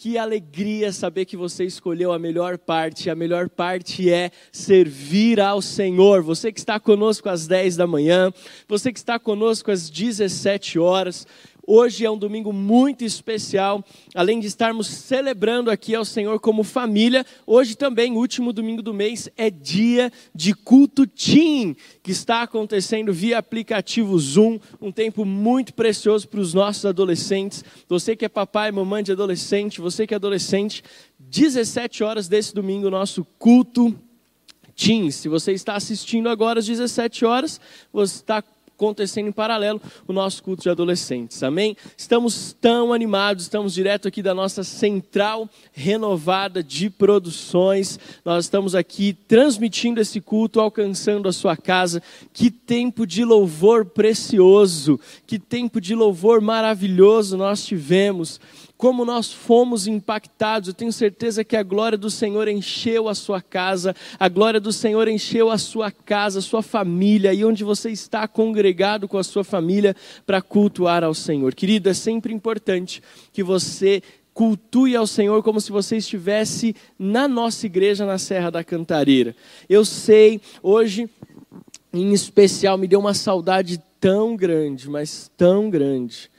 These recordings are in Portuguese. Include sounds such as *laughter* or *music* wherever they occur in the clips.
Que alegria saber que você escolheu a melhor parte. A melhor parte é servir ao Senhor. Você que está conosco às 10 da manhã, você que está conosco às 17 horas, Hoje é um domingo muito especial, além de estarmos celebrando aqui ao Senhor como família, hoje também, último domingo do mês, é dia de culto Team, que está acontecendo via aplicativo Zoom, um tempo muito precioso para os nossos adolescentes. Você que é papai, mamãe de adolescente, você que é adolescente, 17 horas desse domingo, nosso culto Team. Se você está assistindo agora às 17 horas, você está acontecendo em paralelo o nosso culto de adolescentes. Amém? Estamos tão animados, estamos direto aqui da nossa central renovada de produções. Nós estamos aqui transmitindo esse culto, alcançando a sua casa. Que tempo de louvor precioso, que tempo de louvor maravilhoso nós tivemos como nós fomos impactados. Eu tenho certeza que a glória do Senhor encheu a sua casa, a glória do Senhor encheu a sua casa, a sua família, e onde você está congregado com a sua família para cultuar ao Senhor. Querido, é sempre importante que você cultue ao Senhor como se você estivesse na nossa igreja na Serra da Cantareira. Eu sei, hoje em especial, me deu uma saudade tão grande, mas tão grande.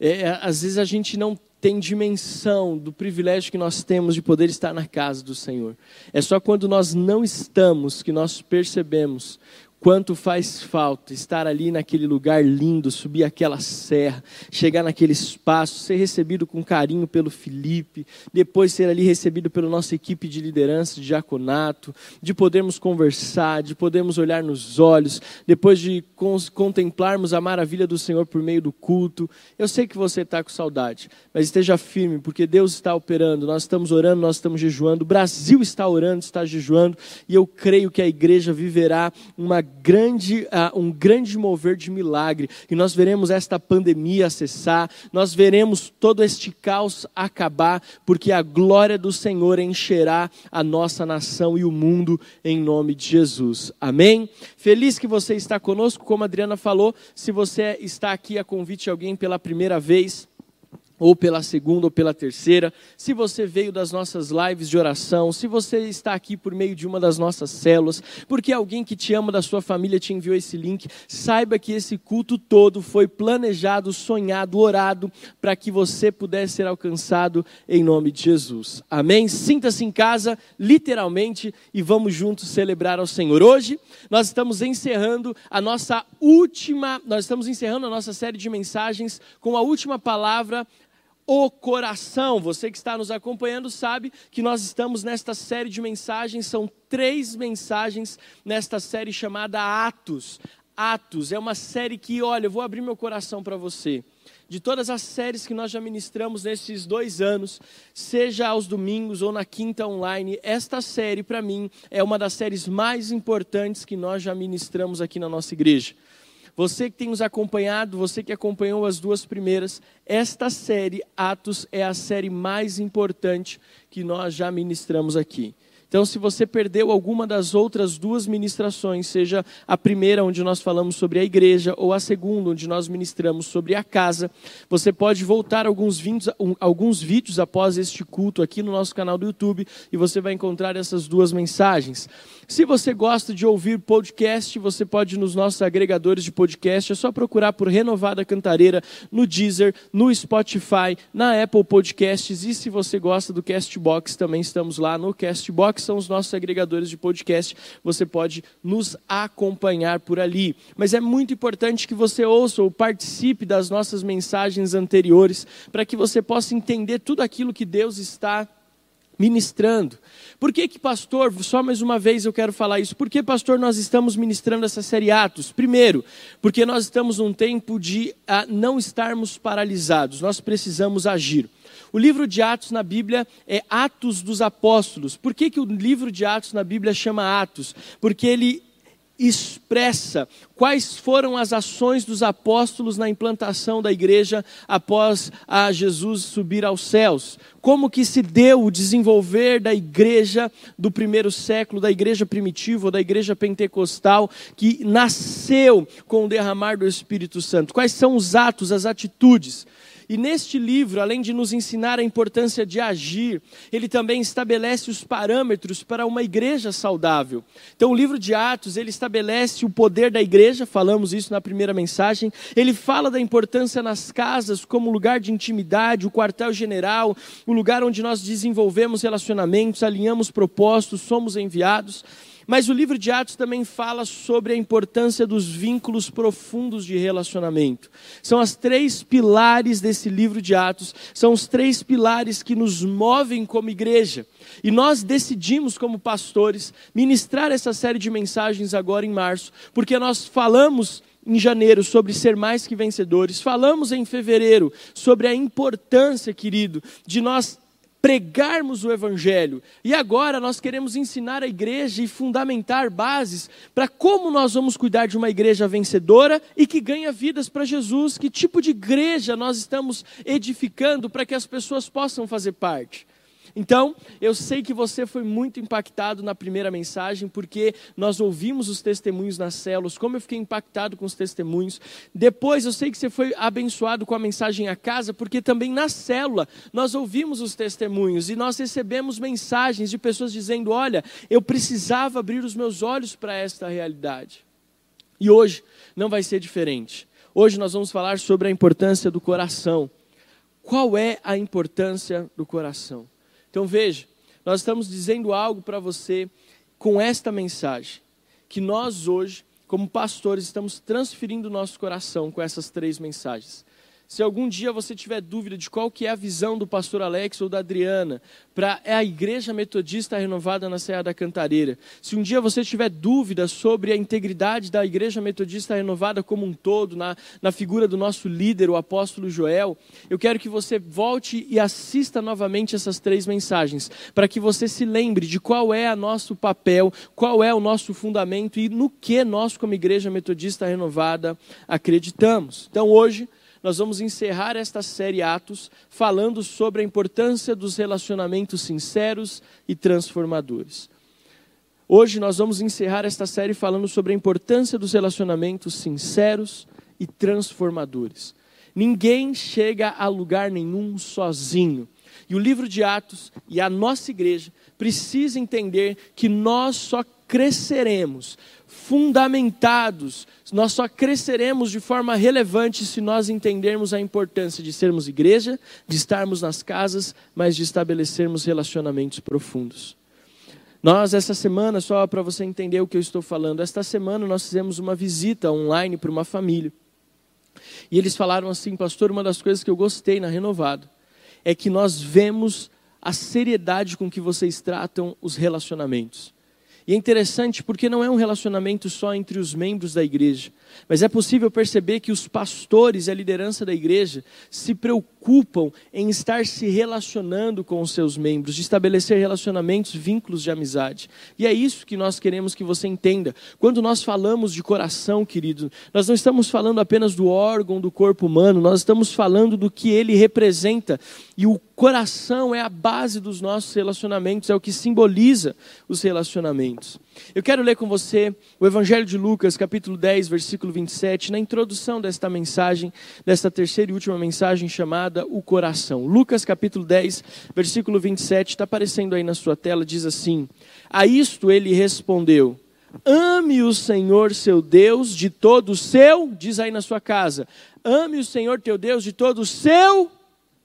É, às vezes a gente não tem dimensão do privilégio que nós temos de poder estar na casa do Senhor. É só quando nós não estamos que nós percebemos Quanto faz falta estar ali naquele lugar lindo, subir aquela serra, chegar naquele espaço, ser recebido com carinho pelo Felipe, depois ser ali recebido pela nossa equipe de liderança, de diaconato, de podermos conversar, de podermos olhar nos olhos, depois de contemplarmos a maravilha do Senhor por meio do culto. Eu sei que você está com saudade, mas esteja firme, porque Deus está operando, nós estamos orando, nós estamos jejuando, o Brasil está orando, está jejuando, e eu creio que a igreja viverá uma grande, uh, um grande mover de milagre. E nós veremos esta pandemia cessar, nós veremos todo este caos acabar, porque a glória do Senhor encherá a nossa nação e o mundo em nome de Jesus. Amém? Feliz que você está conosco, como a Adriana falou, se você está aqui a convite de alguém pela primeira vez, ou pela segunda ou pela terceira, se você veio das nossas lives de oração, se você está aqui por meio de uma das nossas células, porque alguém que te ama da sua família te enviou esse link, saiba que esse culto todo foi planejado, sonhado, orado para que você pudesse ser alcançado em nome de Jesus. Amém? Sinta-se em casa, literalmente, e vamos juntos celebrar ao Senhor. Hoje nós estamos encerrando a nossa última, nós estamos encerrando a nossa série de mensagens com a última palavra o coração. Você que está nos acompanhando sabe que nós estamos nesta série de mensagens, são três mensagens nesta série chamada Atos. Atos é uma série que, olha, eu vou abrir meu coração para você. De todas as séries que nós já ministramos nesses dois anos, seja aos domingos ou na quinta online, esta série, para mim, é uma das séries mais importantes que nós já ministramos aqui na nossa igreja. Você que tem nos acompanhado, você que acompanhou as duas primeiras, esta série, Atos, é a série mais importante que nós já ministramos aqui. Então, se você perdeu alguma das outras duas ministrações, seja a primeira, onde nós falamos sobre a igreja, ou a segunda, onde nós ministramos sobre a casa, você pode voltar alguns vídeos, alguns vídeos após este culto aqui no nosso canal do YouTube e você vai encontrar essas duas mensagens. Se você gosta de ouvir podcast, você pode nos nossos agregadores de podcast, é só procurar por Renovada Cantareira no Deezer, no Spotify, na Apple Podcasts e se você gosta do Castbox, também estamos lá no Castbox que são os nossos agregadores de podcast. Você pode nos acompanhar por ali. Mas é muito importante que você ouça ou participe das nossas mensagens anteriores, para que você possa entender tudo aquilo que Deus está ministrando. Por que que, pastor, só mais uma vez eu quero falar isso, por que, pastor, nós estamos ministrando essa série Atos? Primeiro, porque nós estamos num tempo de uh, não estarmos paralisados, nós precisamos agir. O livro de Atos na Bíblia é Atos dos Apóstolos. Por que, que o livro de Atos na Bíblia chama Atos? Porque ele expressa quais foram as ações dos apóstolos na implantação da igreja após a Jesus subir aos céus. Como que se deu o desenvolver da igreja do primeiro século, da igreja primitiva, da igreja pentecostal, que nasceu com o derramar do Espírito Santo. Quais são os atos, as atitudes? E neste livro, além de nos ensinar a importância de agir, ele também estabelece os parâmetros para uma igreja saudável. Então, o livro de Atos, ele estabelece o poder da igreja, falamos isso na primeira mensagem. Ele fala da importância nas casas como lugar de intimidade, o quartel-general, o lugar onde nós desenvolvemos relacionamentos, alinhamos propósitos, somos enviados. Mas o livro de Atos também fala sobre a importância dos vínculos profundos de relacionamento. São as três pilares desse livro de Atos, são os três pilares que nos movem como igreja. E nós decidimos, como pastores, ministrar essa série de mensagens agora em março, porque nós falamos em janeiro sobre ser mais que vencedores, falamos em fevereiro sobre a importância, querido, de nós pregarmos o Evangelho. E agora nós queremos ensinar a igreja e fundamentar bases para como nós vamos cuidar de uma igreja vencedora e que ganha vidas para Jesus. Que tipo de igreja nós estamos edificando para que as pessoas possam fazer parte. Então, eu sei que você foi muito impactado na primeira mensagem, porque nós ouvimos os testemunhos nas células, como eu fiquei impactado com os testemunhos. Depois, eu sei que você foi abençoado com a mensagem a casa, porque também na célula nós ouvimos os testemunhos e nós recebemos mensagens de pessoas dizendo: Olha, eu precisava abrir os meus olhos para esta realidade. E hoje não vai ser diferente. Hoje nós vamos falar sobre a importância do coração. Qual é a importância do coração? Então veja, nós estamos dizendo algo para você com esta mensagem, que nós hoje, como pastores, estamos transferindo o nosso coração com essas três mensagens. Se algum dia você tiver dúvida de qual que é a visão do pastor Alex ou da Adriana para a igreja metodista renovada na Serra da Cantareira, se um dia você tiver dúvida sobre a integridade da igreja metodista renovada como um todo, na, na figura do nosso líder, o apóstolo Joel, eu quero que você volte e assista novamente essas três mensagens, para que você se lembre de qual é o nosso papel, qual é o nosso fundamento e no que nós, como igreja metodista renovada, acreditamos. Então hoje nós vamos encerrar esta série Atos falando sobre a importância dos relacionamentos sinceros e transformadores. Hoje nós vamos encerrar esta série falando sobre a importância dos relacionamentos sinceros e transformadores. Ninguém chega a lugar nenhum sozinho. E o livro de Atos e a nossa igreja precisa entender que nós só cresceremos fundamentados. Nós só cresceremos de forma relevante se nós entendermos a importância de sermos igreja, de estarmos nas casas, mas de estabelecermos relacionamentos profundos. Nós, essa semana, só para você entender o que eu estou falando, esta semana nós fizemos uma visita online para uma família. E eles falaram assim, pastor, uma das coisas que eu gostei na Renovado é que nós vemos a seriedade com que vocês tratam os relacionamentos. E é interessante porque não é um relacionamento só entre os membros da igreja, mas é possível perceber que os pastores e a liderança da igreja se preocupam em estar se relacionando com os seus membros, de estabelecer relacionamentos, vínculos de amizade. E é isso que nós queremos que você entenda. Quando nós falamos de coração, querido, nós não estamos falando apenas do órgão do corpo humano, nós estamos falando do que ele representa. E o coração é a base dos nossos relacionamentos, é o que simboliza os relacionamentos. Eu quero ler com você o Evangelho de Lucas, capítulo 10, versículo 27, na introdução desta mensagem, desta terceira e última mensagem chamada O Coração. Lucas, capítulo 10, versículo 27, está aparecendo aí na sua tela, diz assim: A isto ele respondeu. Ame o Senhor seu Deus de todo o seu, diz aí na sua casa, ame o Senhor teu Deus de todo o seu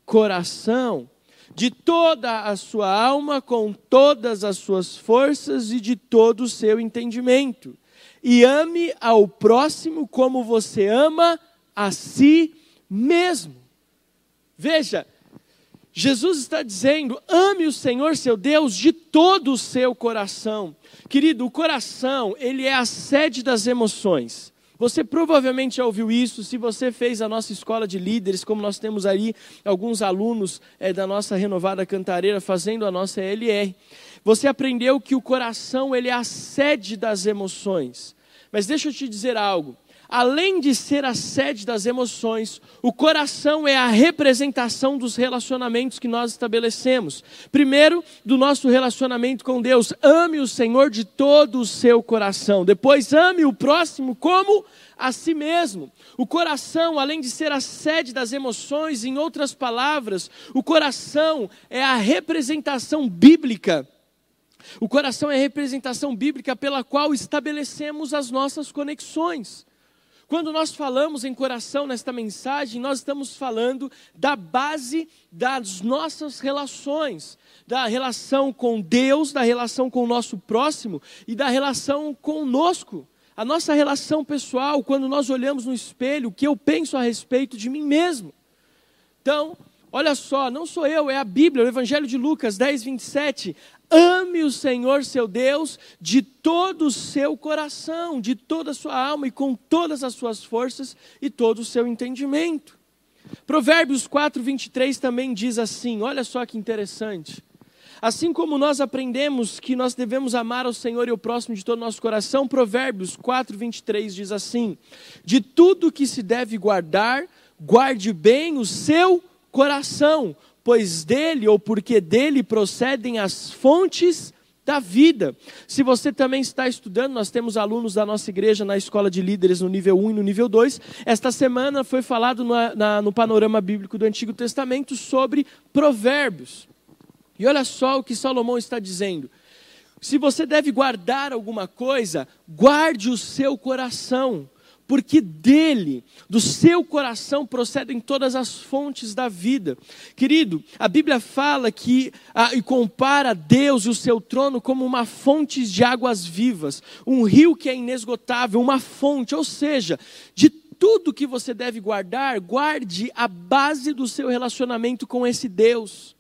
coração, de toda a sua alma, com todas as suas forças e de todo o seu entendimento. E ame ao próximo como você ama a si mesmo. Veja, Jesus está dizendo: ame o Senhor seu Deus de todo o seu coração. Querido, o coração, ele é a sede das emoções. Você provavelmente já ouviu isso, se você fez a nossa escola de líderes, como nós temos aí alguns alunos é, da nossa renovada cantareira fazendo a nossa LR. Você aprendeu que o coração ele é a sede das emoções. Mas deixa eu te dizer algo. Além de ser a sede das emoções, o coração é a representação dos relacionamentos que nós estabelecemos. Primeiro, do nosso relacionamento com Deus. Ame o Senhor de todo o seu coração. Depois, ame o próximo como a si mesmo. O coração, além de ser a sede das emoções, em outras palavras, o coração é a representação bíblica o coração é a representação bíblica pela qual estabelecemos as nossas conexões. Quando nós falamos em coração nesta mensagem, nós estamos falando da base das nossas relações, da relação com Deus, da relação com o nosso próximo e da relação conosco. A nossa relação pessoal, quando nós olhamos no espelho, o que eu penso a respeito de mim mesmo. Então, olha só, não sou eu, é a Bíblia, o Evangelho de Lucas 10, 27. Ame o Senhor seu Deus de todo o seu coração, de toda a sua alma e com todas as suas forças e todo o seu entendimento. Provérbios 4, 23 também diz assim: olha só que interessante. Assim como nós aprendemos que nós devemos amar ao Senhor e ao próximo de todo o nosso coração, Provérbios 4, 23 diz assim: De tudo que se deve guardar, guarde bem o seu coração, pois dele ou porque dele procedem as fontes da vida. Se você também está estudando, nós temos alunos da nossa igreja na escola de líderes no nível 1 e no nível 2. Esta semana foi falado no, na, no panorama bíblico do Antigo Testamento sobre provérbios. E olha só o que Salomão está dizendo. Se você deve guardar alguma coisa, guarde o seu coração, porque dele, do seu coração, procedem todas as fontes da vida. Querido, a Bíblia fala que ah, e compara Deus e o seu trono como uma fonte de águas vivas, um rio que é inesgotável, uma fonte, ou seja, de tudo que você deve guardar, guarde a base do seu relacionamento com esse Deus.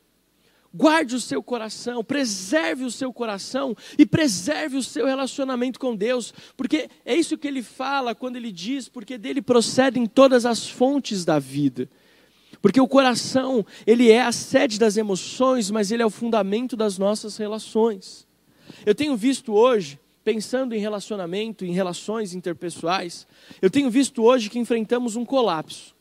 Guarde o seu coração, preserve o seu coração e preserve o seu relacionamento com Deus, porque é isso que ele fala quando ele diz, porque dele procedem todas as fontes da vida. Porque o coração, ele é a sede das emoções, mas ele é o fundamento das nossas relações. Eu tenho visto hoje, pensando em relacionamento, em relações interpessoais, eu tenho visto hoje que enfrentamos um colapso.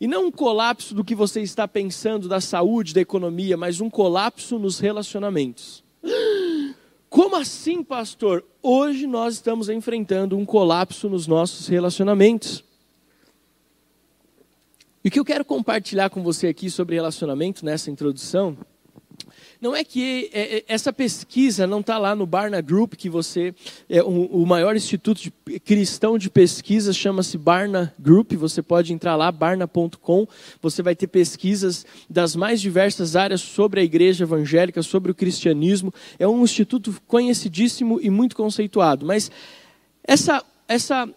E não um colapso do que você está pensando da saúde, da economia, mas um colapso nos relacionamentos. *gasps* Como assim, pastor? Hoje nós estamos enfrentando um colapso nos nossos relacionamentos. E o que eu quero compartilhar com você aqui sobre relacionamento nessa introdução não é que é, é, essa pesquisa não está lá no Barna Group, que você. É, o, o maior instituto de, cristão de pesquisa chama-se Barna Group. Você pode entrar lá, barna.com. Você vai ter pesquisas das mais diversas áreas sobre a igreja evangélica, sobre o cristianismo. É um instituto conhecidíssimo e muito conceituado. Mas essa, essa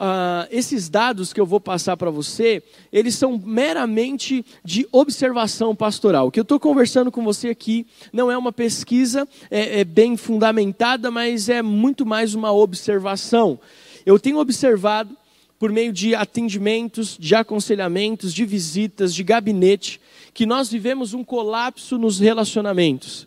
Uh, esses dados que eu vou passar para você, eles são meramente de observação pastoral. O que eu estou conversando com você aqui não é uma pesquisa é, é bem fundamentada, mas é muito mais uma observação. Eu tenho observado por meio de atendimentos, de aconselhamentos, de visitas, de gabinete, que nós vivemos um colapso nos relacionamentos.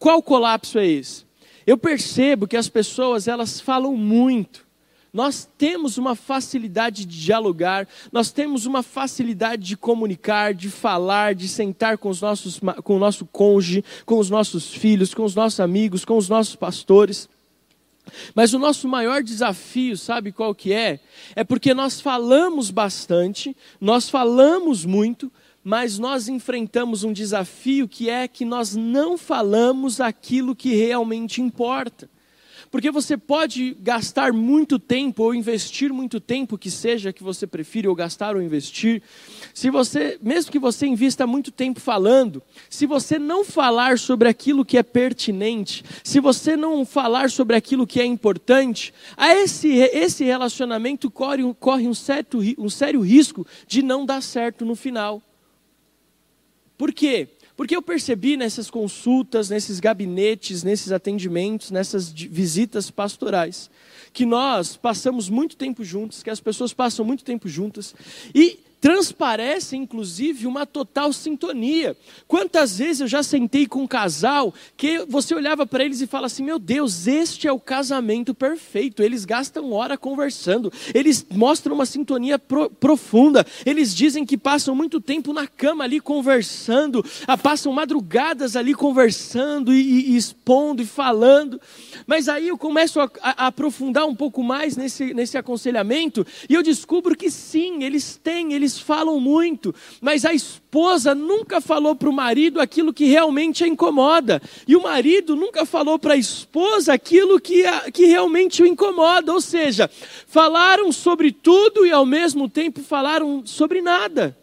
Qual colapso é esse? Eu percebo que as pessoas elas falam muito nós temos uma facilidade de dialogar, nós temos uma facilidade de comunicar, de falar, de sentar com, os nossos, com o nosso cônjuge, com os nossos filhos, com os nossos amigos, com os nossos pastores. Mas o nosso maior desafio, sabe qual que é? É porque nós falamos bastante, nós falamos muito, mas nós enfrentamos um desafio que é que nós não falamos aquilo que realmente importa. Porque você pode gastar muito tempo ou investir muito tempo, que seja que você prefira ou gastar ou investir. Se você, mesmo que você invista muito tempo falando, se você não falar sobre aquilo que é pertinente, se você não falar sobre aquilo que é importante, a esse, esse relacionamento corre, corre um, certo, um sério risco de não dar certo no final. Por quê? Porque eu percebi nessas consultas, nesses gabinetes, nesses atendimentos, nessas visitas pastorais, que nós passamos muito tempo juntos, que as pessoas passam muito tempo juntas, e transparece inclusive uma total sintonia. Quantas vezes eu já sentei com um casal que você olhava para eles e fala assim: "Meu Deus, este é o casamento perfeito". Eles gastam hora conversando, eles mostram uma sintonia pro, profunda. Eles dizem que passam muito tempo na cama ali conversando, ah, passam madrugadas ali conversando e, e expondo e falando. Mas aí eu começo a, a, a aprofundar um pouco mais nesse, nesse aconselhamento e eu descubro que sim, eles têm, eles falam muito, mas a esposa nunca falou para o marido aquilo que realmente a incomoda, e o marido nunca falou para a esposa aquilo que, a, que realmente o incomoda, ou seja, falaram sobre tudo e ao mesmo tempo falaram sobre nada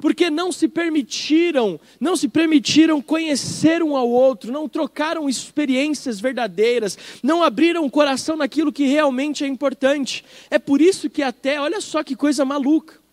porque não se permitiram, não se permitiram conhecer um ao outro, não trocaram experiências verdadeiras, não abriram o coração naquilo que realmente é importante. É por isso que até, olha só que coisa maluca.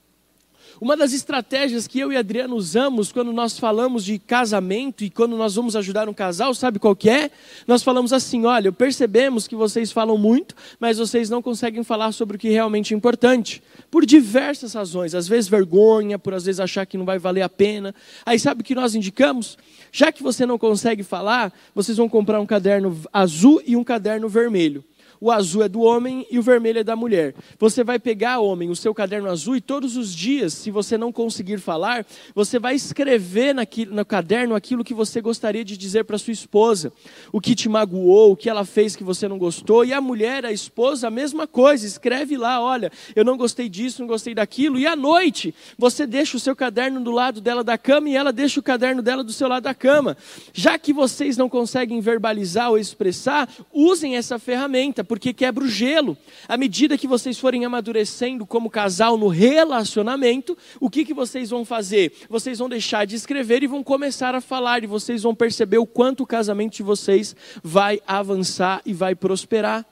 Uma das estratégias que eu e Adriano usamos quando nós falamos de casamento e quando nós vamos ajudar um casal, sabe qual que é? Nós falamos assim: olha, percebemos que vocês falam muito, mas vocês não conseguem falar sobre o que realmente é importante. Por diversas razões, às vezes vergonha, por às vezes achar que não vai valer a pena. Aí sabe o que nós indicamos? Já que você não consegue falar, vocês vão comprar um caderno azul e um caderno vermelho o azul é do homem e o vermelho é da mulher. Você vai pegar, homem, o seu caderno azul e todos os dias, se você não conseguir falar, você vai escrever naquilo, no caderno aquilo que você gostaria de dizer para sua esposa, o que te magoou, o que ela fez que você não gostou. E a mulher, a esposa, a mesma coisa, escreve lá: olha, eu não gostei disso, não gostei daquilo. E à noite, você deixa o seu caderno do lado dela da cama e ela deixa o caderno dela do seu lado da cama. Já que vocês não conseguem verbalizar ou expressar, usem essa ferramenta porque quebra o gelo. À medida que vocês forem amadurecendo como casal no relacionamento, o que, que vocês vão fazer? Vocês vão deixar de escrever e vão começar a falar, e vocês vão perceber o quanto o casamento de vocês vai avançar e vai prosperar.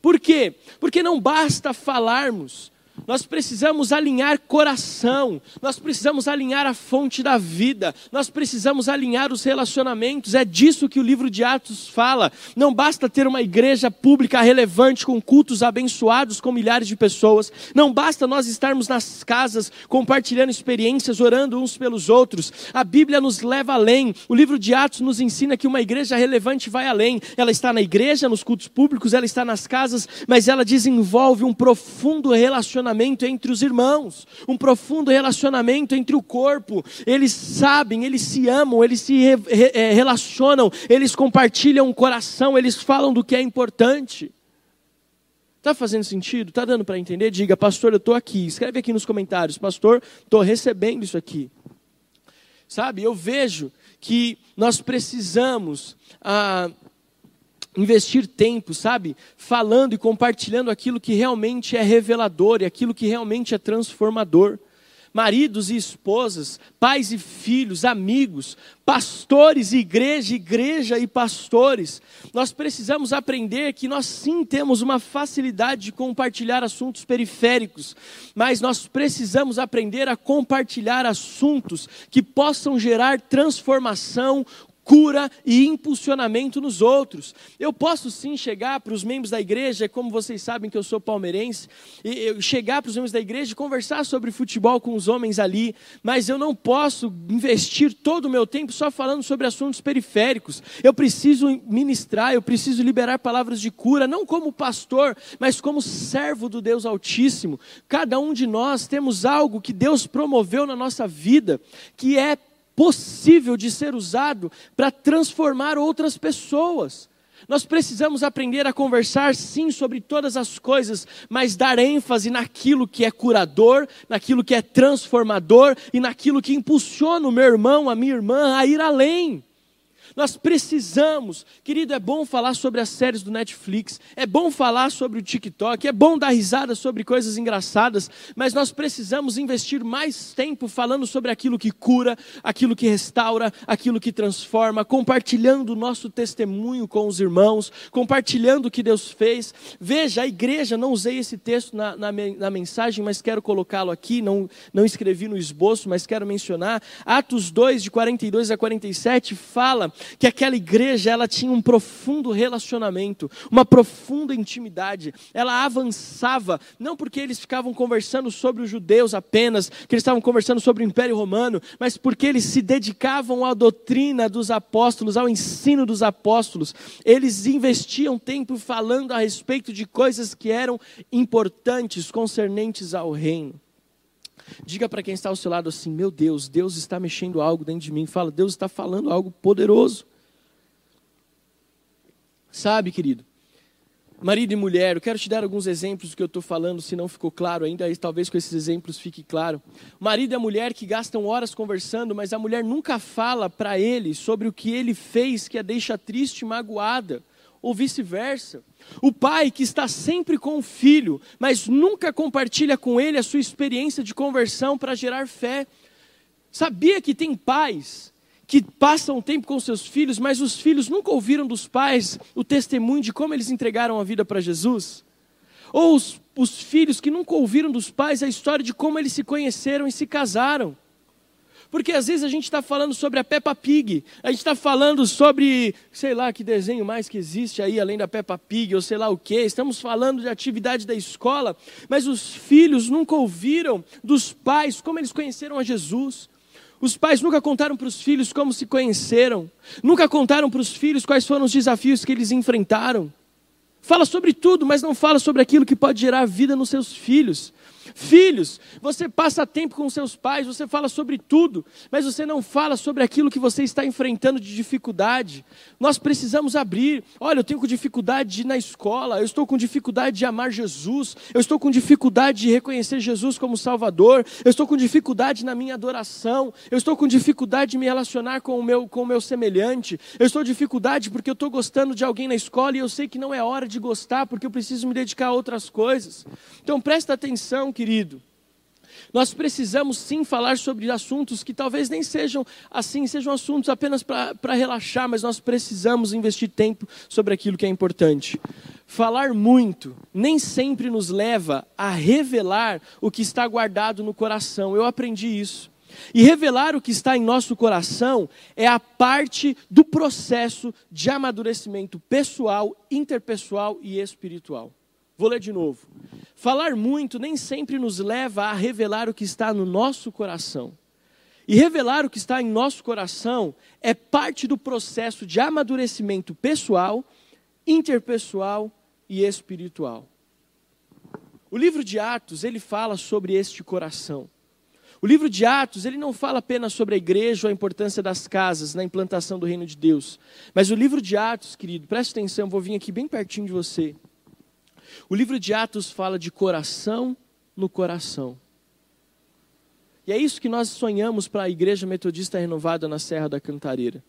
Por quê? Porque não basta falarmos, nós precisamos alinhar coração, nós precisamos alinhar a fonte da vida, nós precisamos alinhar os relacionamentos. É disso que o livro de Atos fala. Não basta ter uma igreja pública relevante com cultos abençoados com milhares de pessoas, não basta nós estarmos nas casas compartilhando experiências, orando uns pelos outros. A Bíblia nos leva além. O livro de Atos nos ensina que uma igreja relevante vai além. Ela está na igreja, nos cultos públicos, ela está nas casas, mas ela desenvolve um profundo relacionamento relacionamento entre os irmãos, um profundo relacionamento entre o corpo. Eles sabem, eles se amam, eles se re, re, é, relacionam, eles compartilham o coração, eles falam do que é importante. Está fazendo sentido? Está dando para entender? Diga, pastor, eu estou aqui. Escreve aqui nos comentários, pastor, estou recebendo isso aqui. Sabe, eu vejo que nós precisamos ah, investir tempo, sabe? Falando e compartilhando aquilo que realmente é revelador e aquilo que realmente é transformador. Maridos e esposas, pais e filhos, amigos, pastores, igreja, igreja e pastores, nós precisamos aprender que nós sim temos uma facilidade de compartilhar assuntos periféricos, mas nós precisamos aprender a compartilhar assuntos que possam gerar transformação, cura e impulsionamento nos outros. Eu posso sim chegar para os membros da igreja, como vocês sabem que eu sou palmeirense, e chegar para os membros da igreja e conversar sobre futebol com os homens ali, mas eu não posso investir todo o meu tempo só falando sobre assuntos periféricos. Eu preciso ministrar, eu preciso liberar palavras de cura, não como pastor, mas como servo do Deus Altíssimo. Cada um de nós temos algo que Deus promoveu na nossa vida, que é possível de ser usado para transformar outras pessoas. Nós precisamos aprender a conversar, sim, sobre todas as coisas, mas dar ênfase naquilo que é curador, naquilo que é transformador e naquilo que impulsiona o meu irmão, a minha irmã a ir além. Nós precisamos, querido, é bom falar sobre as séries do Netflix, é bom falar sobre o TikTok, é bom dar risada sobre coisas engraçadas, mas nós precisamos investir mais tempo falando sobre aquilo que cura, aquilo que restaura, aquilo que transforma, compartilhando o nosso testemunho com os irmãos, compartilhando o que Deus fez. Veja, a igreja, não usei esse texto na, na, na mensagem, mas quero colocá-lo aqui, não, não escrevi no esboço, mas quero mencionar. Atos 2, de 42 a 47, fala que aquela igreja ela tinha um profundo relacionamento, uma profunda intimidade. Ela avançava, não porque eles ficavam conversando sobre os judeus apenas, que eles estavam conversando sobre o Império Romano, mas porque eles se dedicavam à doutrina dos apóstolos, ao ensino dos apóstolos. Eles investiam tempo falando a respeito de coisas que eram importantes, concernentes ao reino. Diga para quem está ao seu lado assim: Meu Deus, Deus está mexendo algo dentro de mim. Fala, Deus está falando algo poderoso. Sabe, querido? Marido e mulher, eu quero te dar alguns exemplos do que eu estou falando, se não ficou claro ainda, talvez com esses exemplos fique claro. Marido e a mulher que gastam horas conversando, mas a mulher nunca fala para ele sobre o que ele fez que a deixa triste e magoada ou vice-versa. O pai que está sempre com o filho, mas nunca compartilha com ele a sua experiência de conversão para gerar fé. Sabia que tem pais que passam tempo com seus filhos, mas os filhos nunca ouviram dos pais o testemunho de como eles entregaram a vida para Jesus? Ou os, os filhos que nunca ouviram dos pais a história de como eles se conheceram e se casaram? Porque às vezes a gente está falando sobre a Peppa Pig, a gente está falando sobre, sei lá, que desenho mais que existe aí além da Peppa Pig, ou sei lá o que, estamos falando de atividade da escola, mas os filhos nunca ouviram dos pais como eles conheceram a Jesus. Os pais nunca contaram para os filhos como se conheceram, nunca contaram para os filhos quais foram os desafios que eles enfrentaram. Fala sobre tudo, mas não fala sobre aquilo que pode gerar vida nos seus filhos. Filhos, você passa tempo com seus pais, você fala sobre tudo, mas você não fala sobre aquilo que você está enfrentando de dificuldade. Nós precisamos abrir. Olha, eu tenho com dificuldade de ir na escola, eu estou com dificuldade de amar Jesus, eu estou com dificuldade de reconhecer Jesus como Salvador, eu estou com dificuldade na minha adoração, eu estou com dificuldade de me relacionar com o meu, com o meu semelhante, eu estou com dificuldade porque eu estou gostando de alguém na escola e eu sei que não é hora de gostar porque eu preciso me dedicar a outras coisas. Então presta atenção, querido. Nós precisamos sim falar sobre assuntos que talvez nem sejam assim, sejam assuntos apenas para relaxar, mas nós precisamos investir tempo sobre aquilo que é importante. Falar muito nem sempre nos leva a revelar o que está guardado no coração. Eu aprendi isso. E revelar o que está em nosso coração é a parte do processo de amadurecimento pessoal, interpessoal e espiritual. Vou ler de novo. Falar muito nem sempre nos leva a revelar o que está no nosso coração. E revelar o que está em nosso coração é parte do processo de amadurecimento pessoal, interpessoal e espiritual. O livro de Atos, ele fala sobre este coração. O livro de Atos, ele não fala apenas sobre a igreja ou a importância das casas na implantação do reino de Deus. Mas o livro de Atos, querido, preste atenção, vou vir aqui bem pertinho de você. O livro de Atos fala de coração no coração. E é isso que nós sonhamos para a Igreja Metodista Renovada na Serra da Cantareira.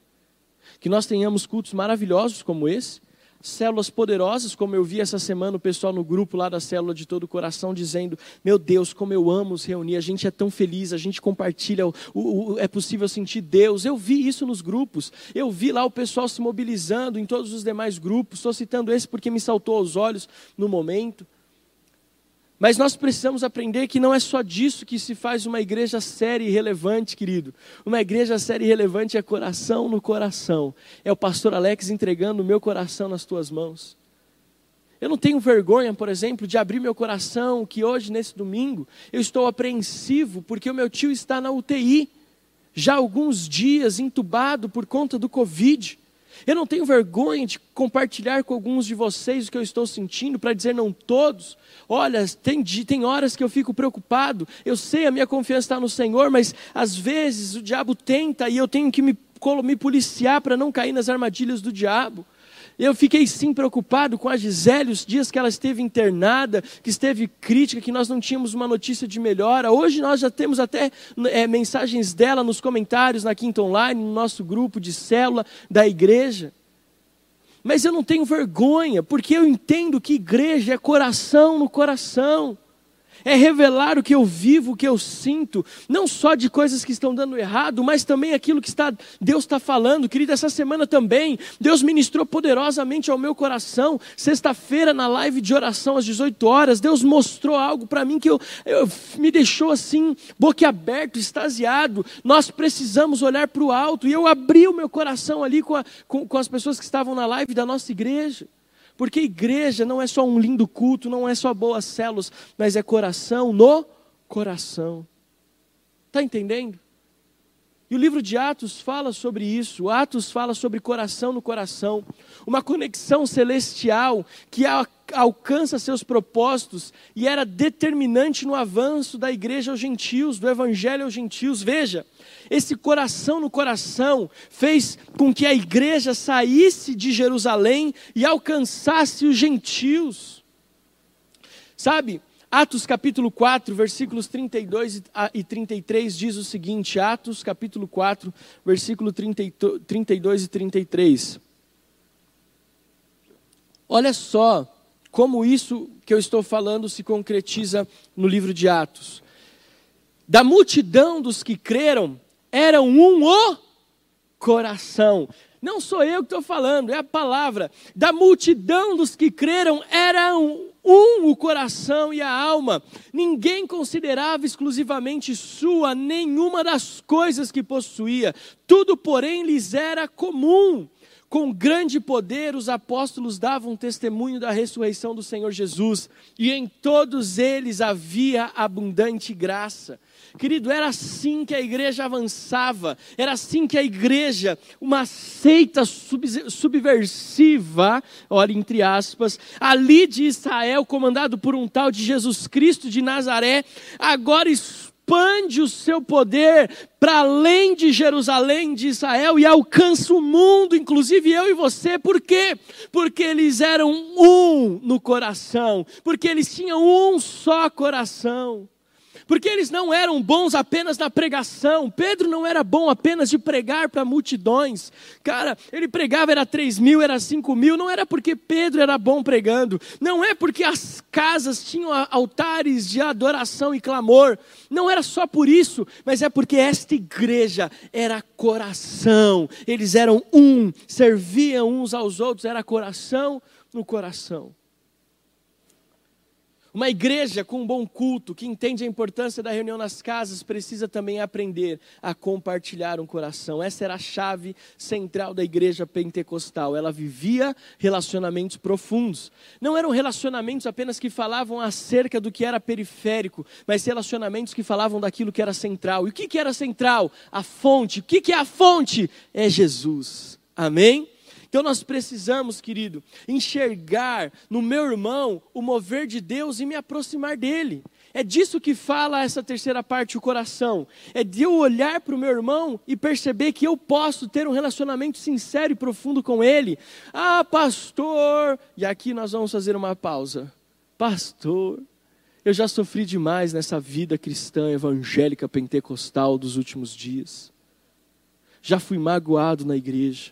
Que nós tenhamos cultos maravilhosos como esse, células poderosas, como eu vi essa semana o pessoal no grupo lá da célula de todo o coração dizendo: Meu Deus, como eu amo os reunir, a gente é tão feliz, a gente compartilha, o, o, é possível sentir Deus. Eu vi isso nos grupos, eu vi lá o pessoal se mobilizando em todos os demais grupos. Estou citando esse porque me saltou aos olhos no momento. Mas nós precisamos aprender que não é só disso que se faz uma igreja séria e relevante, querido. Uma igreja séria e relevante é coração no coração. É o pastor Alex entregando o meu coração nas tuas mãos. Eu não tenho vergonha, por exemplo, de abrir meu coração, que hoje, nesse domingo, eu estou apreensivo porque o meu tio está na UTI, já há alguns dias entubado por conta do Covid. Eu não tenho vergonha de compartilhar com alguns de vocês o que eu estou sentindo, para dizer não todos. Olha, tem, tem horas que eu fico preocupado, eu sei a minha confiança está no Senhor, mas às vezes o diabo tenta e eu tenho que me, me policiar para não cair nas armadilhas do diabo. Eu fiquei sim preocupado com a Gisele, os dias que ela esteve internada, que esteve crítica, que nós não tínhamos uma notícia de melhora. Hoje nós já temos até é, mensagens dela nos comentários na Quinta Online, no nosso grupo de célula da igreja. Mas eu não tenho vergonha, porque eu entendo que igreja é coração no coração. É revelar o que eu vivo, o que eu sinto, não só de coisas que estão dando errado, mas também aquilo que está, Deus está falando. Querido, essa semana também, Deus ministrou poderosamente ao meu coração. Sexta-feira, na live de oração às 18 horas, Deus mostrou algo para mim que eu, eu, me deixou assim, boquiaberto, extasiado. Nós precisamos olhar para o alto. E eu abri o meu coração ali com, a, com, com as pessoas que estavam na live da nossa igreja. Porque igreja não é só um lindo culto, não é só boas células, mas é coração no coração. Está entendendo? E o livro de Atos fala sobre isso. Atos fala sobre coração no coração, uma conexão celestial que alcança seus propósitos e era determinante no avanço da igreja aos gentios, do evangelho aos gentios. Veja, esse coração no coração fez com que a igreja saísse de Jerusalém e alcançasse os gentios. Sabe, Atos capítulo 4, versículos 32 e 33 diz o seguinte: Atos capítulo 4, versículo 32 e 33. Olha só como isso que eu estou falando se concretiza no livro de Atos. Da multidão dos que creram, eram um o coração. Não sou eu que estou falando, é a palavra. Da multidão dos que creram, eram um o coração e a alma. Ninguém considerava exclusivamente sua nenhuma das coisas que possuía. Tudo, porém, lhes era comum. Com grande poder, os apóstolos davam testemunho da ressurreição do Senhor Jesus, e em todos eles havia abundante graça. Querido, era assim que a igreja avançava, era assim que a igreja, uma seita subversiva, olha entre aspas, ali de Israel, comandado por um tal de Jesus Cristo de Nazaré, agora expande o seu poder para além de Jerusalém, de Israel, e alcança o mundo, inclusive eu e você. Por quê? Porque eles eram um no coração, porque eles tinham um só coração porque eles não eram bons apenas na pregação. Pedro não era bom apenas de pregar para multidões. Cara, ele pregava, era 3 mil, era 5 mil. Não era porque Pedro era bom pregando. Não é porque as casas tinham altares de adoração e clamor. Não era só por isso, mas é porque esta igreja era coração. Eles eram um, serviam uns aos outros, era coração no coração. Uma igreja com um bom culto, que entende a importância da reunião nas casas, precisa também aprender a compartilhar um coração. Essa era a chave central da igreja pentecostal. Ela vivia relacionamentos profundos. Não eram relacionamentos apenas que falavam acerca do que era periférico, mas relacionamentos que falavam daquilo que era central. E o que, era central? A fonte. O que é a fonte? É Jesus. Amém? Então nós precisamos, querido, enxergar no meu irmão o mover de Deus e me aproximar dele. É disso que fala essa terceira parte, o coração. É de eu olhar para o meu irmão e perceber que eu posso ter um relacionamento sincero e profundo com ele. Ah, pastor! E aqui nós vamos fazer uma pausa. Pastor, eu já sofri demais nessa vida cristã evangélica pentecostal dos últimos dias. Já fui magoado na igreja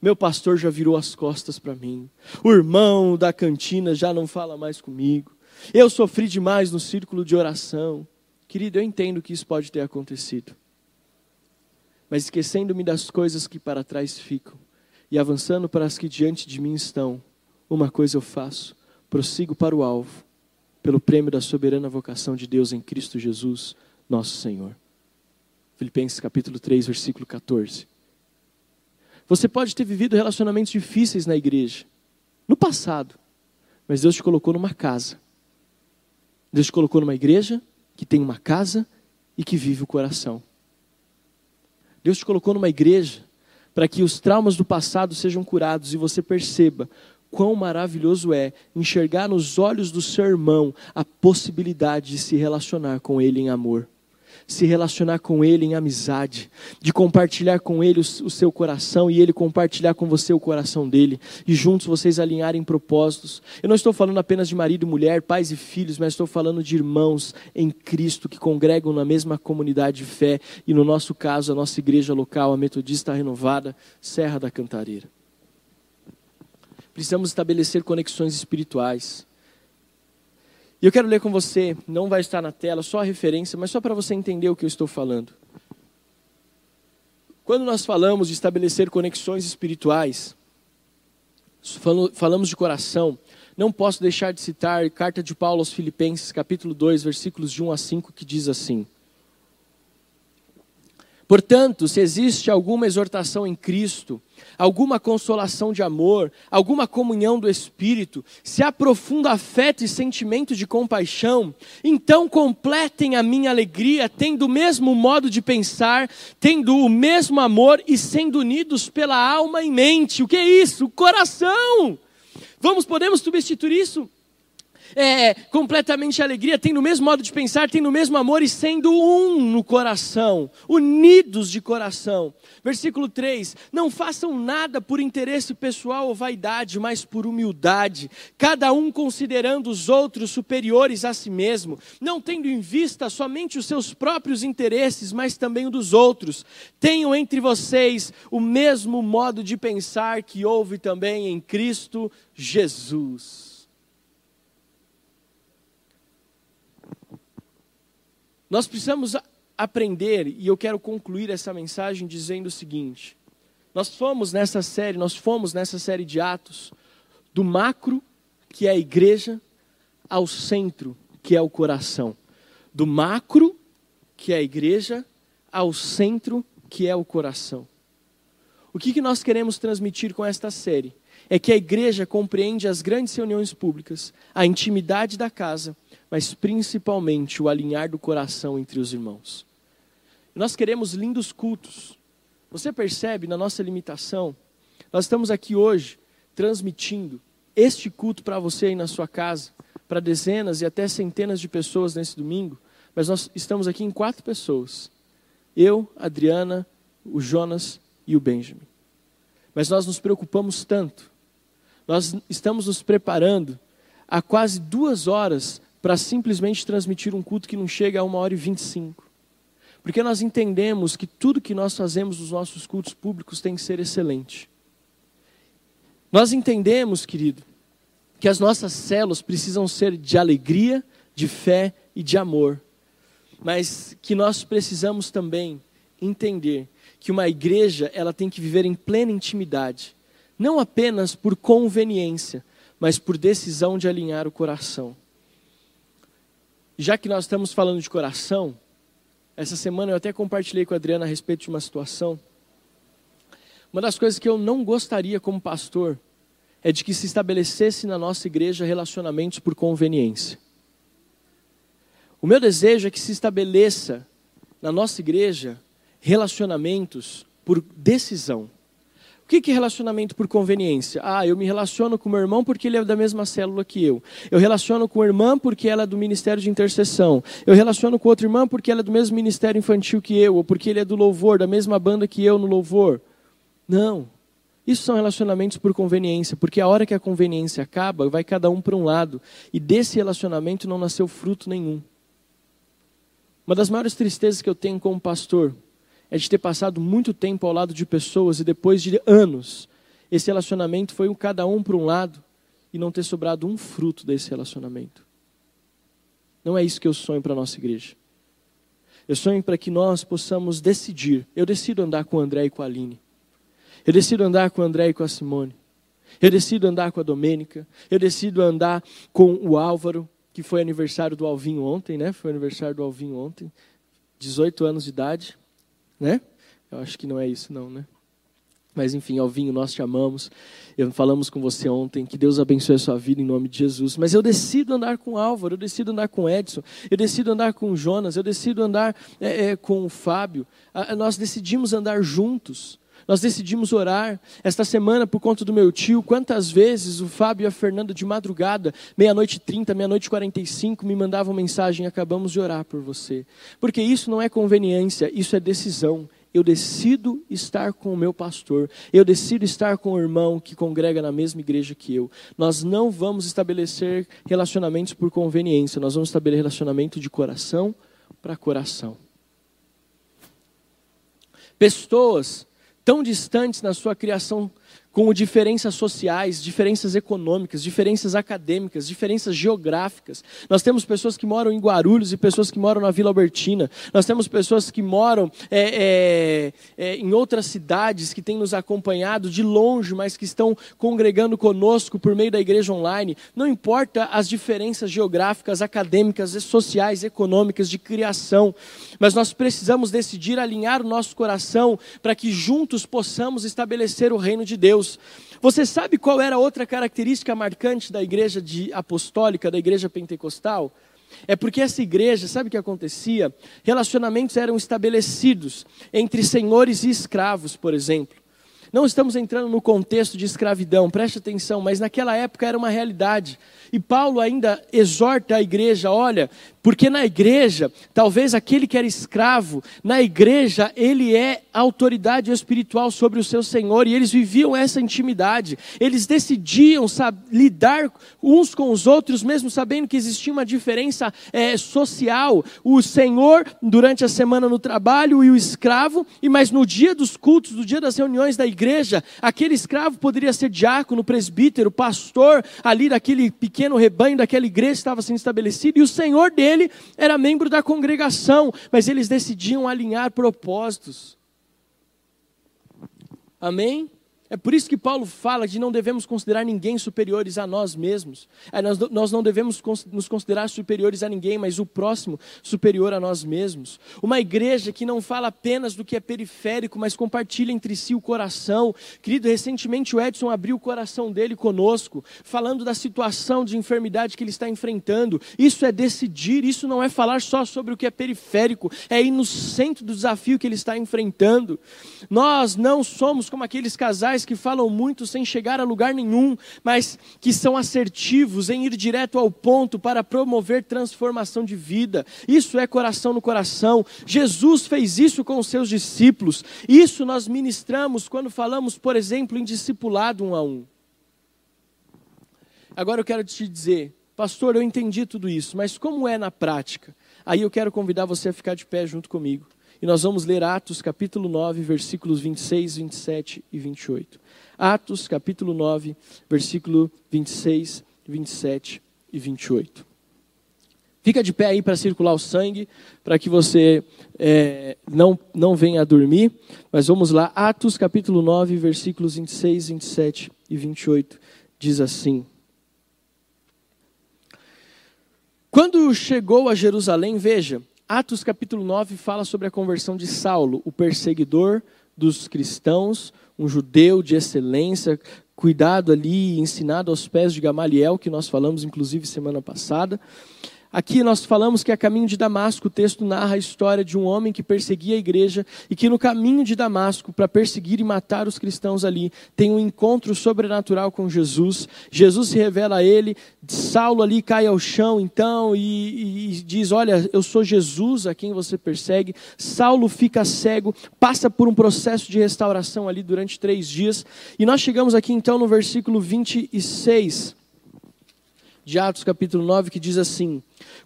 meu pastor já virou as costas para mim. O irmão da cantina já não fala mais comigo. Eu sofri demais no círculo de oração. Querido, eu entendo que isso pode ter acontecido. Mas esquecendo-me das coisas que para trás ficam e avançando para as que diante de mim estão, uma coisa eu faço: prossigo para o alvo, pelo prêmio da soberana vocação de Deus em Cristo Jesus, nosso Senhor. Filipenses capítulo 3, versículo 14. Você pode ter vivido relacionamentos difíceis na igreja, no passado, mas Deus te colocou numa casa. Deus te colocou numa igreja que tem uma casa e que vive o coração. Deus te colocou numa igreja para que os traumas do passado sejam curados e você perceba quão maravilhoso é enxergar nos olhos do seu irmão a possibilidade de se relacionar com ele em amor se relacionar com Ele em amizade, de compartilhar com Ele o, seu coração e Ele compartilhar com você o coração dele, e juntos vocês alinharem propósitos. Eu não estou falando apenas de marido e mulher, pais e filhos, mas estou falando de irmãos em Cristo que congregam na mesma comunidade de fé, e no nosso caso, a nossa igreja local, a Metodista Renovada, Serra da Cantareira. Precisamos estabelecer conexões espirituais. E eu quero ler com você, não vai estar na tela, só a referência, mas só para você entender o que eu estou falando. Quando nós falamos de estabelecer conexões espirituais, falamos de coração, não posso deixar de citar a carta de Paulo aos Filipenses, capítulo 2, versículos de 1 a 5, que diz assim: Portanto, se existe alguma exortação em Cristo, alguma consolação de amor, alguma comunhão do Espírito, se há profundo afeto e sentimento de compaixão, então completem a minha alegria, tendo o mesmo modo de pensar, tendo o mesmo amor e sendo unidos pela alma e mente. O que é isso? O coração. Vamos, podemos substituir isso é, completamente alegria, tendo o mesmo modo de pensar, tendo o mesmo amor e sendo um no coração, unidos de coração. Versículo 3: Não façam nada por interesse pessoal ou vaidade, mas por humildade, cada um considerando os outros superiores a si mesmo, não tendo em vista somente os seus próprios interesses, mas também o dos outros. Tenham entre vocês o mesmo modo de pensar que houve também em Cristo Jesus. Nós precisamos aprender, e eu quero concluir essa mensagem dizendo o seguinte: nós fomos nessa série, nós fomos nessa série de Atos, do macro, que é a igreja, ao centro, que é o coração. Do macro, que é a igreja, ao centro, que é o coração. O que, que nós queremos transmitir com esta série? É que a igreja compreende as grandes reuniões públicas, a intimidade da casa, mas principalmente o alinhar do coração entre os irmãos. Nós queremos lindos cultos. Você percebe na nossa limitação? Nós estamos aqui hoje transmitindo este culto para você aí na sua casa, para dezenas e até centenas de pessoas nesse domingo, mas nós estamos aqui em quatro pessoas. Eu, Adriana, o Jonas e o Benjamin. Mas nós nos preocupamos tanto. Nós estamos nos preparando há quase duas horas para simplesmente transmitir um culto que não chega a uma hora e vinte e cinco. Porque nós entendemos que tudo que nós fazemos nos nossos cultos públicos tem que ser excelente. Nós entendemos, querido, que as nossas células precisam ser de alegria, de fé e de amor. Mas que nós precisamos também entender que uma igreja, ela tem que viver em plena intimidade, não apenas por conveniência, mas por decisão de alinhar o coração já que nós estamos falando de coração, essa semana eu até compartilhei com a Adriana a respeito de uma situação. Uma das coisas que eu não gostaria como pastor é de que se estabelecesse na nossa igreja relacionamentos por conveniência. O meu desejo é que se estabeleça na nossa igreja relacionamentos por decisão que, que é relacionamento por conveniência? Ah, eu me relaciono com meu irmão porque ele é da mesma célula que eu. Eu relaciono com a irmã porque ela é do ministério de intercessão. Eu relaciono com outra irmã porque ela é do mesmo ministério infantil que eu, ou porque ele é do louvor, da mesma banda que eu no louvor. Não. Isso são relacionamentos por conveniência, porque a hora que a conveniência acaba, vai cada um para um lado. E desse relacionamento não nasceu fruto nenhum. Uma das maiores tristezas que eu tenho como pastor é de ter passado muito tempo ao lado de pessoas e depois de anos, esse relacionamento foi um cada um para um lado e não ter sobrado um fruto desse relacionamento. Não é isso que eu sonho para a nossa igreja. Eu sonho para que nós possamos decidir. Eu decido andar com o André e com a Aline. Eu decido andar com o André e com a Simone. Eu decido andar com a Domênica. Eu decido andar com o Álvaro, que foi aniversário do Alvinho ontem, né? Foi aniversário do Alvinho ontem. 18 anos de idade né? Eu acho que não é isso, não, né? Mas enfim, Alvinho, nós te amamos. Eu falamos com você ontem, que Deus abençoe a sua vida em nome de Jesus. Mas eu decido andar com Álvaro, eu decido andar com Edson, eu decido andar com Jonas, eu decido andar é, é, com o Fábio. nós decidimos andar juntos. Nós decidimos orar esta semana por conta do meu tio. Quantas vezes o Fábio e a Fernanda de madrugada, meia-noite e trinta, meia-noite quarenta e cinco, me mandavam mensagem: acabamos de orar por você. Porque isso não é conveniência, isso é decisão. Eu decido estar com o meu pastor, eu decido estar com o irmão que congrega na mesma igreja que eu. Nós não vamos estabelecer relacionamentos por conveniência, nós vamos estabelecer relacionamento de coração para coração. Pessoas tão distantes na sua criação com diferenças sociais, diferenças econômicas, diferenças acadêmicas, diferenças geográficas. Nós temos pessoas que moram em Guarulhos e pessoas que moram na Vila Albertina. Nós temos pessoas que moram é, é, é, em outras cidades que têm nos acompanhado de longe, mas que estão congregando conosco por meio da igreja online. Não importa as diferenças geográficas, acadêmicas, sociais, econômicas, de criação, mas nós precisamos decidir alinhar o nosso coração para que juntos possamos estabelecer o reino de Deus. Deus. Você sabe qual era outra característica marcante da igreja de apostólica, da igreja pentecostal? É porque essa igreja, sabe o que acontecia? Relacionamentos eram estabelecidos entre senhores e escravos, por exemplo. Não estamos entrando no contexto de escravidão, preste atenção, mas naquela época era uma realidade. E Paulo ainda exorta a igreja: olha, porque na igreja, talvez aquele que era escravo, na igreja ele é autoridade espiritual sobre o seu senhor e eles viviam essa intimidade. Eles decidiam sabe, lidar uns com os outros, mesmo sabendo que existia uma diferença é, social. O senhor durante a semana no trabalho e o escravo, e mas no dia dos cultos, no dia das reuniões da igreja, aquele escravo poderia ser diácono, presbítero, pastor ali daquele pequeno rebanho daquela igreja estava sendo estabelecido e o senhor dele ele era membro da congregação, mas eles decidiam alinhar propósitos. Amém? É por isso que Paulo fala de não devemos considerar ninguém superiores a nós mesmos. É, nós, nós não devemos nos considerar superiores a ninguém, mas o próximo superior a nós mesmos. Uma igreja que não fala apenas do que é periférico, mas compartilha entre si o coração. Querido, recentemente o Edson abriu o coração dele conosco, falando da situação de enfermidade que ele está enfrentando. Isso é decidir, isso não é falar só sobre o que é periférico, é ir no centro do desafio que ele está enfrentando. Nós não somos como aqueles casais que falam muito sem chegar a lugar nenhum, mas que são assertivos em ir direto ao ponto para promover transformação de vida. Isso é coração no coração. Jesus fez isso com os seus discípulos. Isso nós ministramos quando falamos, por exemplo, em discipulado um a um. Agora eu quero te dizer, pastor, eu entendi tudo isso, mas como é na prática? Aí eu quero convidar você a ficar de pé junto comigo. E nós vamos ler Atos capítulo 9, versículos 26, 27 e 28. Atos capítulo 9, versículo 26, 27 e 28. Fica de pé aí para circular o sangue, para que você é, não, não venha a dormir. Mas vamos lá, Atos capítulo 9, versículos 26, 27 e 28. Diz assim: Quando chegou a Jerusalém, veja, Atos capítulo 9 fala sobre a conversão de Saulo, o perseguidor dos cristãos, um judeu de excelência, cuidado ali, ensinado aos pés de Gamaliel, que nós falamos inclusive semana passada. Aqui nós falamos que a caminho de Damasco, o texto narra a história de um homem que perseguia a igreja e que no caminho de Damasco, para perseguir e matar os cristãos ali, tem um encontro sobrenatural com Jesus. Jesus se revela a ele, Saulo ali cai ao chão então e, e diz: Olha, eu sou Jesus a quem você persegue. Saulo fica cego, passa por um processo de restauração ali durante três dias. E nós chegamos aqui então no versículo 26 de Atos capítulo 9, que diz assim: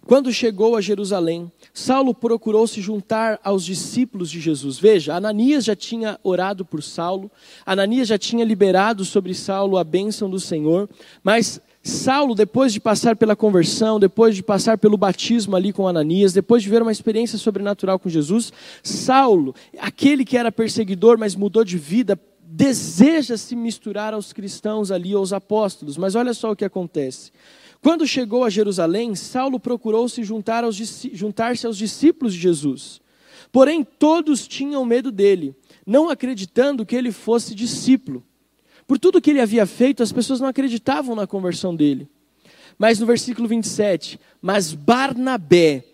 Quando chegou a Jerusalém, Saulo procurou se juntar aos discípulos de Jesus. Veja, Ananias já tinha orado por Saulo, Ananias já tinha liberado sobre Saulo a bênção do Senhor, mas Saulo, depois de passar pela conversão, depois de passar pelo batismo ali com Ananias, depois de ver uma experiência sobrenatural com Jesus, Saulo, aquele que era perseguidor, mas mudou de vida, deseja se misturar aos cristãos ali, aos apóstolos. Mas olha só o que acontece. Quando chegou a Jerusalém, Saulo procurou se juntar aos, juntar-se aos discípulos de Jesus. Porém, todos tinham medo dele, não acreditando que ele fosse discípulo. Por tudo que ele havia feito, as pessoas não acreditavam na conversão dele. Mas no versículo 27, mas Barnabé,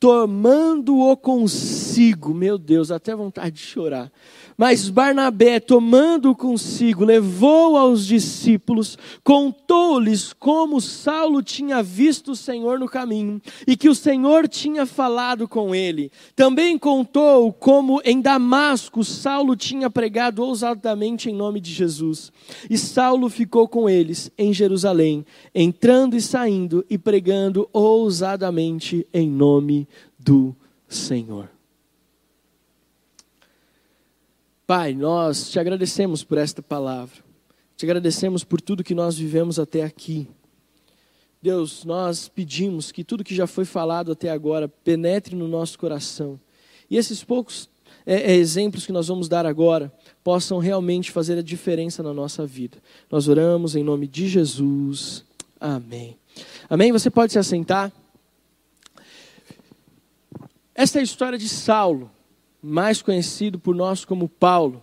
tomando-o consigo, meu Deus, até vontade de chorar. Mas Barnabé, tomando consigo, levou aos discípulos, contou-lhes como Saulo tinha visto o Senhor no caminho e que o Senhor tinha falado com ele. Também contou como em Damasco Saulo tinha pregado ousadamente em nome de Jesus. E Saulo ficou com eles em Jerusalém, entrando e saindo e pregando ousadamente em nome do Senhor. Pai, nós te agradecemos por esta palavra. te agradecemos por tudo que nós vivemos até aqui. Deus, nós pedimos que tudo que já foi falado até agora penetre no nosso coração. E esses poucos é, é, exemplos que nós vamos dar agora possam realmente fazer a diferença na nossa vida. Nós oramos em nome de Jesus. Amém. Amém? Você pode se assentar. Esta é a história de Saulo, mais conhecido por nós como Paulo.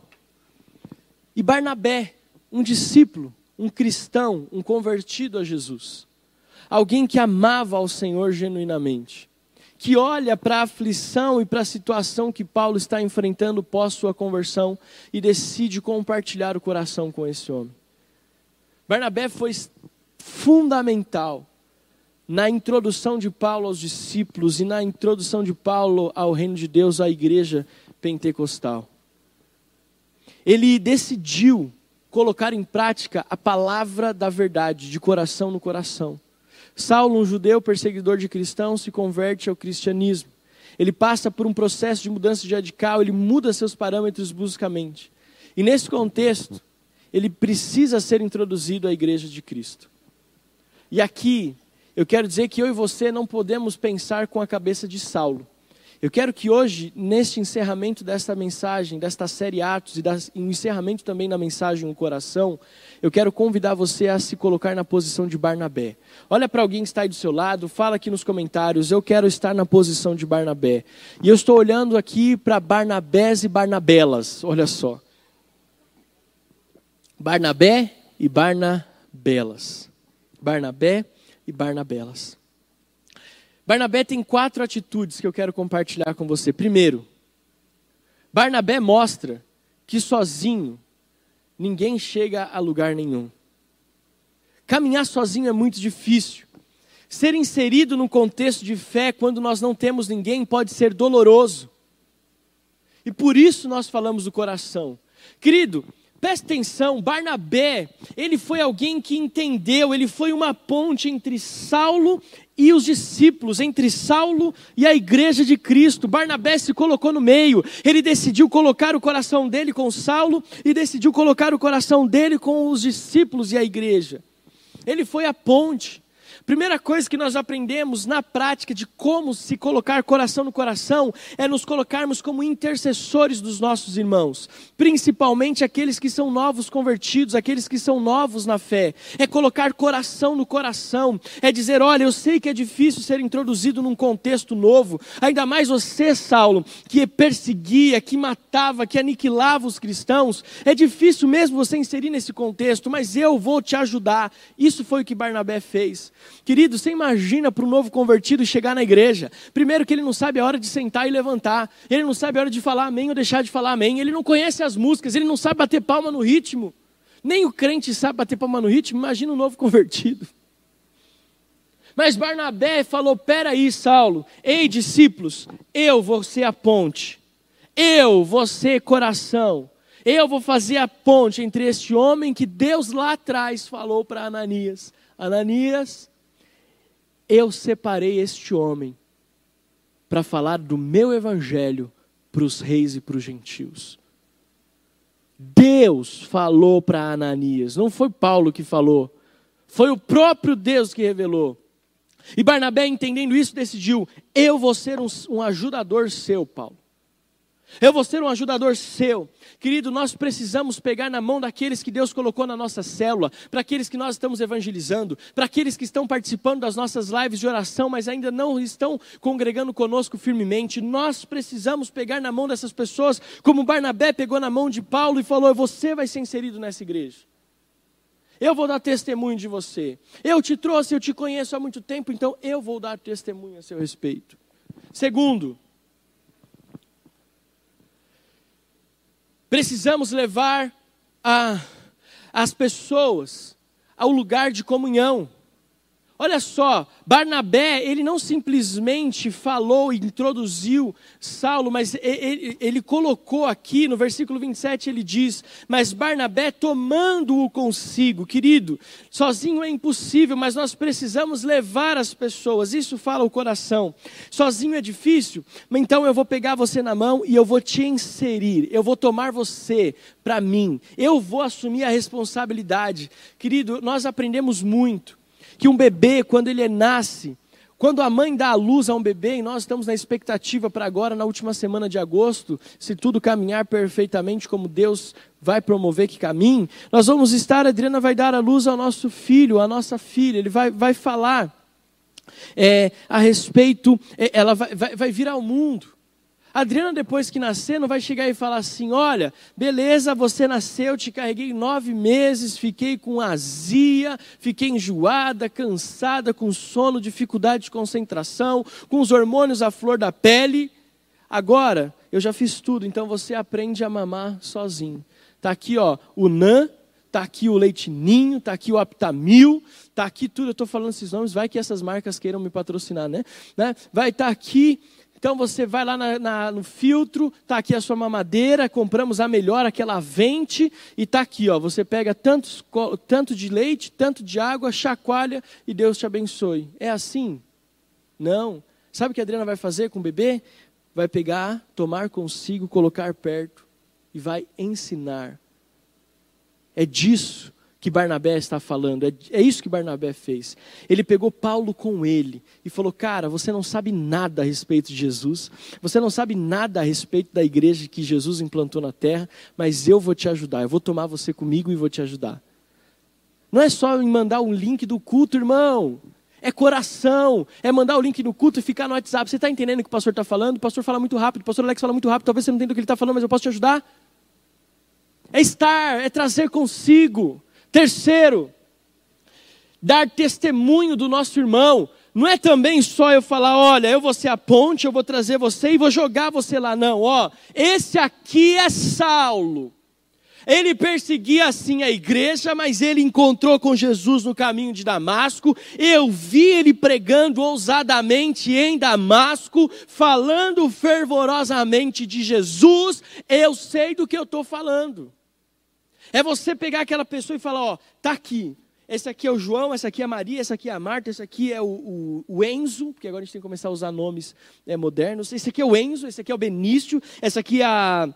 E Barnabé, um discípulo, um cristão, um convertido a Jesus. Alguém que amava ao Senhor genuinamente que olha para a aflição e para a situação que Paulo está enfrentando pós sua conversão e decide compartilhar o coração com esse homem. Barnabé foi fundamental na introdução de Paulo aos discípulos e na introdução de Paulo ao reino de Deus, à igreja pentecostal. Ele decidiu colocar em prática a palavra da verdade, de coração no coração. Saulo, um judeu perseguidor de cristãos, se converte ao cristianismo. Ele passa por um processo de mudança radical, ele muda seus parâmetros bruscamente. E nesse contexto, ele precisa ser introduzido à igreja de Cristo. E aqui, eu quero dizer que eu e você não podemos pensar com a cabeça de Saulo. Eu quero que hoje, neste encerramento desta mensagem, desta série Atos e no encerramento também da mensagem O Coração, eu quero convidar você a se colocar na posição de Barnabé. Olha para alguém que está aí do seu lado, fala aqui nos comentários, eu quero estar na posição de Barnabé. E eu estou olhando aqui para Barnabés e Barnabelas, olha só. Barnabé e Barnabelas. Barnabé e Barnabelas. Barnabé tem quatro atitudes que eu quero compartilhar com você. Primeiro, Barnabé mostra que sozinho ninguém chega a lugar nenhum. Caminhar sozinho é muito difícil. Ser inserido num contexto de fé quando nós não temos ninguém pode ser doloroso. E por isso nós falamos do coração. Querido, preste atenção, Barnabé, ele foi alguém que entendeu, ele foi uma ponte entre Saulo e os discípulos, entre Saulo e a igreja de Cristo. Barnabé se colocou no meio, ele decidiu colocar o coração dele com Saulo e decidiu colocar o coração dele com os discípulos e a igreja. Ele foi a ponte. Primeira coisa que nós aprendemos na prática de como se colocar coração no coração é nos colocarmos como intercessores dos nossos irmãos, principalmente aqueles que são novos convertidos, aqueles que são novos na fé. É colocar coração no coração, é dizer: olha, eu sei que é difícil ser introduzido num contexto novo, ainda mais você, Saulo, que perseguia, que matava, que aniquilava os cristãos. É difícil mesmo você inserir nesse contexto, mas eu vou te ajudar. Isso foi o que Barnabé fez. Querido, você imagina para um novo convertido chegar na igreja. Primeiro que ele não sabe a hora de sentar e levantar. Ele não sabe a hora de falar amém ou deixar de falar amém. Ele não conhece as músicas, ele não sabe bater palma no ritmo. Nem o crente sabe bater palma no ritmo, imagina um novo convertido. Mas Barnabé falou: peraí, Saulo, ei discípulos, eu vou ser a ponte, eu vou ser coração, eu vou fazer a ponte entre este homem que Deus lá atrás falou para Ananias: Ananias, eu separei este homem para falar do meu evangelho para os reis e para os gentios. Deus falou para Ananias, não foi Paulo que falou, foi o próprio Deus que revelou. E Barnabé, entendendo isso, decidiu: eu vou ser um, um ajudador seu, Paulo. Eu vou ser um ajudador seu. Querido, nós precisamos pegar na mão daqueles que Deus colocou na nossa célula, para aqueles que nós estamos evangelizando, para aqueles que estão participando das nossas lives de oração, mas ainda não estão congregando conosco firmemente. Nós precisamos pegar na mão dessas pessoas, como Barnabé pegou na mão de Paulo e falou: Você vai ser inserido nessa igreja. Eu vou dar testemunho de você. Eu te trouxe, eu te conheço há muito tempo, então eu vou dar testemunho a seu respeito. Segundo, Precisamos levar a, as pessoas ao lugar de comunhão. Olha só, Barnabé, ele não simplesmente falou e introduziu Saulo, mas ele, ele, colocou aqui no versículo 27, ele diz: Mas Barnabé tomando-o consigo, querido, sozinho é impossível, mas nós precisamos levar as pessoas, isso fala o coração. Sozinho é difícil, então eu vou pegar você na mão e eu vou te inserir, eu vou tomar você para mim, eu vou assumir a responsabilidade. Querido, nós aprendemos muito que um bebê, quando ele nasce, quando a mãe dá a luz a um bebê, e nós estamos na expectativa para agora, na última semana de agosto, se tudo caminhar perfeitamente como Deus vai promover que caminhe, nós vamos estar, a Adriana vai dar a luz ao nosso filho, à nossa filha, ele vai, vai falar é, a respeito, é, ela vai, vai, vai vir ao mundo. Adriana, depois que nascer, não vai chegar e falar assim: olha, beleza, você nasceu, te carreguei nove meses, fiquei com azia, fiquei enjoada, cansada, com sono, dificuldade de concentração, com os hormônios à flor da pele. Agora, eu já fiz tudo, então você aprende a mamar sozinho. Está aqui ó, o NAN, está aqui o leitinho, está aqui o Aptamil, está aqui tudo. Eu estou falando esses nomes, vai que essas marcas queiram me patrocinar, né? né? Vai estar tá aqui então você vai lá na, na, no filtro, está aqui a sua mamadeira, compramos a melhor, aquela vente, e está aqui, ó, você pega tantos, tanto de leite, tanto de água, chacoalha e Deus te abençoe. É assim? Não. Sabe o que a Adriana vai fazer com o bebê? Vai pegar, tomar consigo, colocar perto e vai ensinar. É disso que Barnabé está falando. É, é isso que Barnabé fez. Ele pegou Paulo com ele e falou: Cara, você não sabe nada a respeito de Jesus, você não sabe nada a respeito da igreja que Jesus implantou na terra, mas eu vou te ajudar, eu vou tomar você comigo e vou te ajudar. Não é só me mandar um link do culto, irmão. É coração, é mandar o link no culto e ficar no WhatsApp. Você está entendendo o que o pastor está falando? O pastor fala muito rápido, o pastor Alex fala muito rápido. Talvez você não entenda o que ele está falando, mas eu posso te ajudar. É estar, é trazer consigo. Terceiro, dar testemunho do nosso irmão. Não é também só eu falar, olha, eu vou ser a ponte, eu vou trazer você e vou jogar você lá. Não, ó, esse aqui é Saulo. Ele perseguia assim a igreja, mas ele encontrou com Jesus no caminho de Damasco. Eu vi ele pregando ousadamente em Damasco, falando fervorosamente de Jesus. Eu sei do que eu estou falando. É você pegar aquela pessoa e falar: ó, tá aqui. Esse aqui é o João, essa aqui é a Maria, essa aqui é a Marta, esse aqui é o, o, o Enzo, porque agora a gente tem que começar a usar nomes é, modernos. Esse aqui é o Enzo, esse aqui é o Benício, essa aqui é a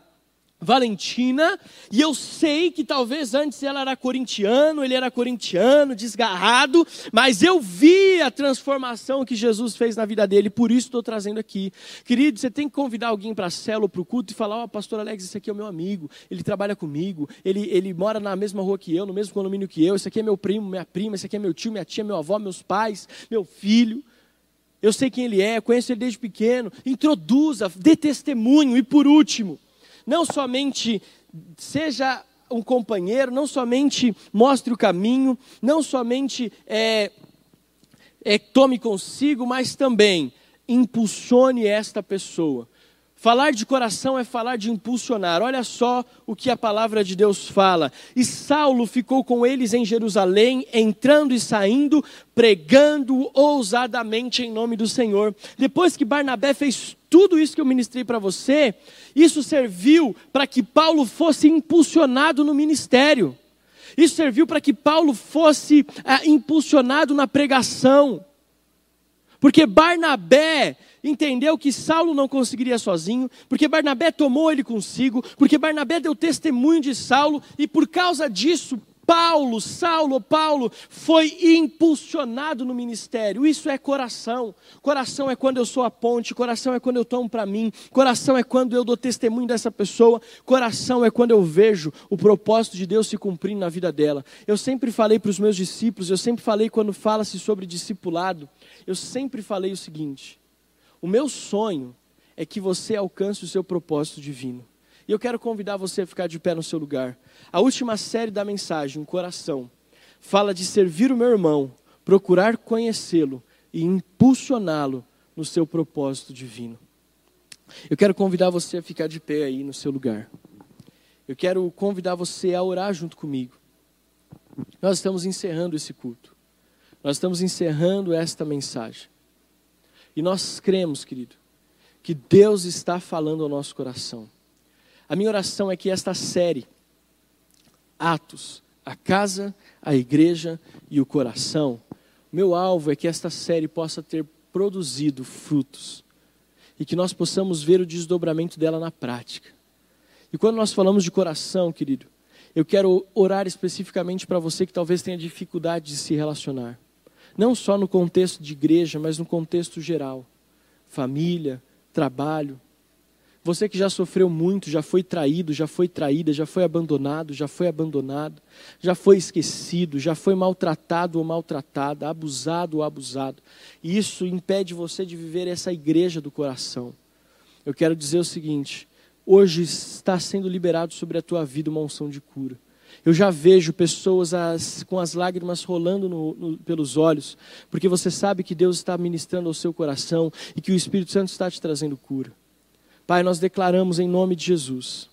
Valentina, e eu sei que talvez antes ela era corintiano, ele era corintiano, desgarrado, mas eu vi a transformação que Jesus fez na vida dele, por isso estou trazendo aqui. Querido, você tem que convidar alguém para a célula, para o culto e falar: Ó, oh, pastor Alex, esse aqui é o meu amigo, ele trabalha comigo, ele, ele mora na mesma rua que eu, no mesmo condomínio que eu, esse aqui é meu primo, minha prima, esse aqui é meu tio, minha tia, meu avó, meus pais, meu filho. Eu sei quem ele é, conheço ele desde pequeno. Introduza, dê testemunho. E por último, não somente seja um companheiro, não somente mostre o caminho, não somente é, é, tome consigo, mas também impulsione esta pessoa. Falar de coração é falar de impulsionar. Olha só o que a palavra de Deus fala. E Saulo ficou com eles em Jerusalém, entrando e saindo, pregando ousadamente em nome do Senhor. Depois que Barnabé fez tudo isso que eu ministrei para você, isso serviu para que Paulo fosse impulsionado no ministério. Isso serviu para que Paulo fosse é, impulsionado na pregação. Porque Barnabé entendeu que Saulo não conseguiria sozinho, porque Barnabé tomou ele consigo, porque Barnabé deu testemunho de Saulo, e por causa disso, Paulo, Saulo, Paulo, foi impulsionado no ministério. Isso é coração. Coração é quando eu sou a ponte, coração é quando eu tomo para mim, coração é quando eu dou testemunho dessa pessoa, coração é quando eu vejo o propósito de Deus se cumprindo na vida dela. Eu sempre falei para os meus discípulos, eu sempre falei quando fala-se sobre discipulado, eu sempre falei o seguinte: o meu sonho é que você alcance o seu propósito divino. E eu quero convidar você a ficar de pé no seu lugar. A última série da mensagem, o coração, fala de servir o meu irmão, procurar conhecê-lo e impulsioná-lo no seu propósito divino. Eu quero convidar você a ficar de pé aí no seu lugar. Eu quero convidar você a orar junto comigo. Nós estamos encerrando esse culto. Nós estamos encerrando esta mensagem. E nós cremos, querido, que Deus está falando ao nosso coração. A minha oração é que esta série, Atos, a casa, a igreja e o coração, meu alvo é que esta série possa ter produzido frutos e que nós possamos ver o desdobramento dela na prática. E quando nós falamos de coração, querido, eu quero orar especificamente para você que talvez tenha dificuldade de se relacionar. Não só no contexto de igreja, mas no contexto geral. Família, trabalho. Você que já sofreu muito, já foi traído, já foi traída, já foi abandonado, já foi abandonado, já foi esquecido, já foi maltratado ou maltratada, abusado ou abusado. E isso impede você de viver essa igreja do coração. Eu quero dizer o seguinte: hoje está sendo liberado sobre a tua vida uma unção de cura. Eu já vejo pessoas as, com as lágrimas rolando no, no, pelos olhos, porque você sabe que Deus está ministrando ao seu coração e que o Espírito Santo está te trazendo cura. Pai, nós declaramos em nome de Jesus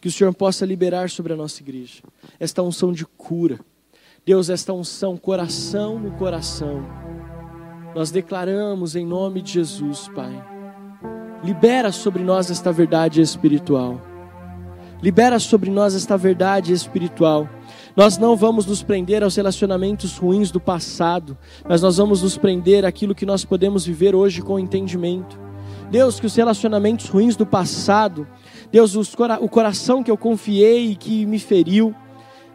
que o Senhor possa liberar sobre a nossa igreja esta unção de cura. Deus, esta unção, coração no coração. Nós declaramos em nome de Jesus, Pai. Libera sobre nós esta verdade espiritual. Libera sobre nós esta verdade espiritual. Nós não vamos nos prender aos relacionamentos ruins do passado, mas nós vamos nos prender àquilo que nós podemos viver hoje com entendimento. Deus, que os relacionamentos ruins do passado, Deus, o coração que eu confiei e que me feriu,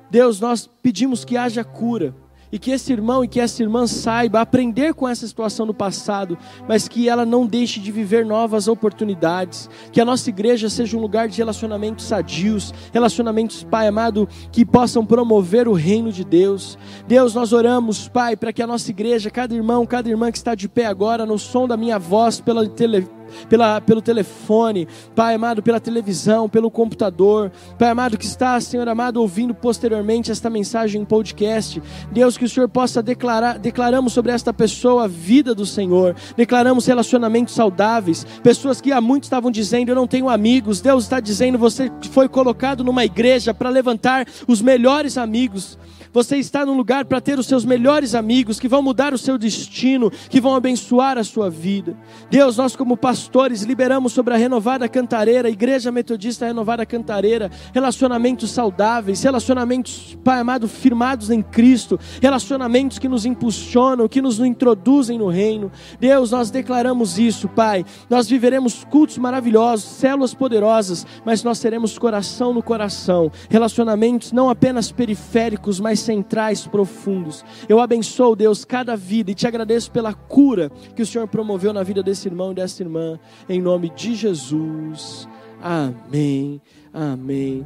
Deus, nós pedimos que haja cura e que esse irmão e que essa irmã saiba aprender com essa situação do passado, mas que ela não deixe de viver novas oportunidades. Que a nossa igreja seja um lugar de relacionamentos sadios, relacionamentos, Pai amado, que possam promover o reino de Deus. Deus, nós oramos, Pai, para que a nossa igreja, cada irmão, cada irmã que está de pé agora, no som da minha voz, pela televisão, pela, pelo telefone, Pai amado, pela televisão, pelo computador, Pai amado, que está, Senhor amado, ouvindo posteriormente esta mensagem em podcast. Deus, que o Senhor possa declarar, declaramos sobre esta pessoa a vida do Senhor, declaramos relacionamentos saudáveis, pessoas que há muito estavam dizendo, eu não tenho amigos, Deus está dizendo, você foi colocado numa igreja para levantar os melhores amigos. Você está num lugar para ter os seus melhores amigos que vão mudar o seu destino, que vão abençoar a sua vida. Deus, nós como pastores liberamos sobre a renovada cantareira, Igreja Metodista Renovada Cantareira, relacionamentos saudáveis, relacionamentos, Pai amado, firmados em Cristo, relacionamentos que nos impulsionam, que nos introduzem no reino. Deus, nós declaramos isso, Pai. Nós viveremos cultos maravilhosos, células poderosas, mas nós teremos coração no coração, relacionamentos não apenas periféricos, mas centrais, profundos. Eu abençoo, Deus, cada vida e te agradeço pela cura que o Senhor promoveu na vida desse irmão e dessa irmã, em nome de Jesus. Amém. Amém.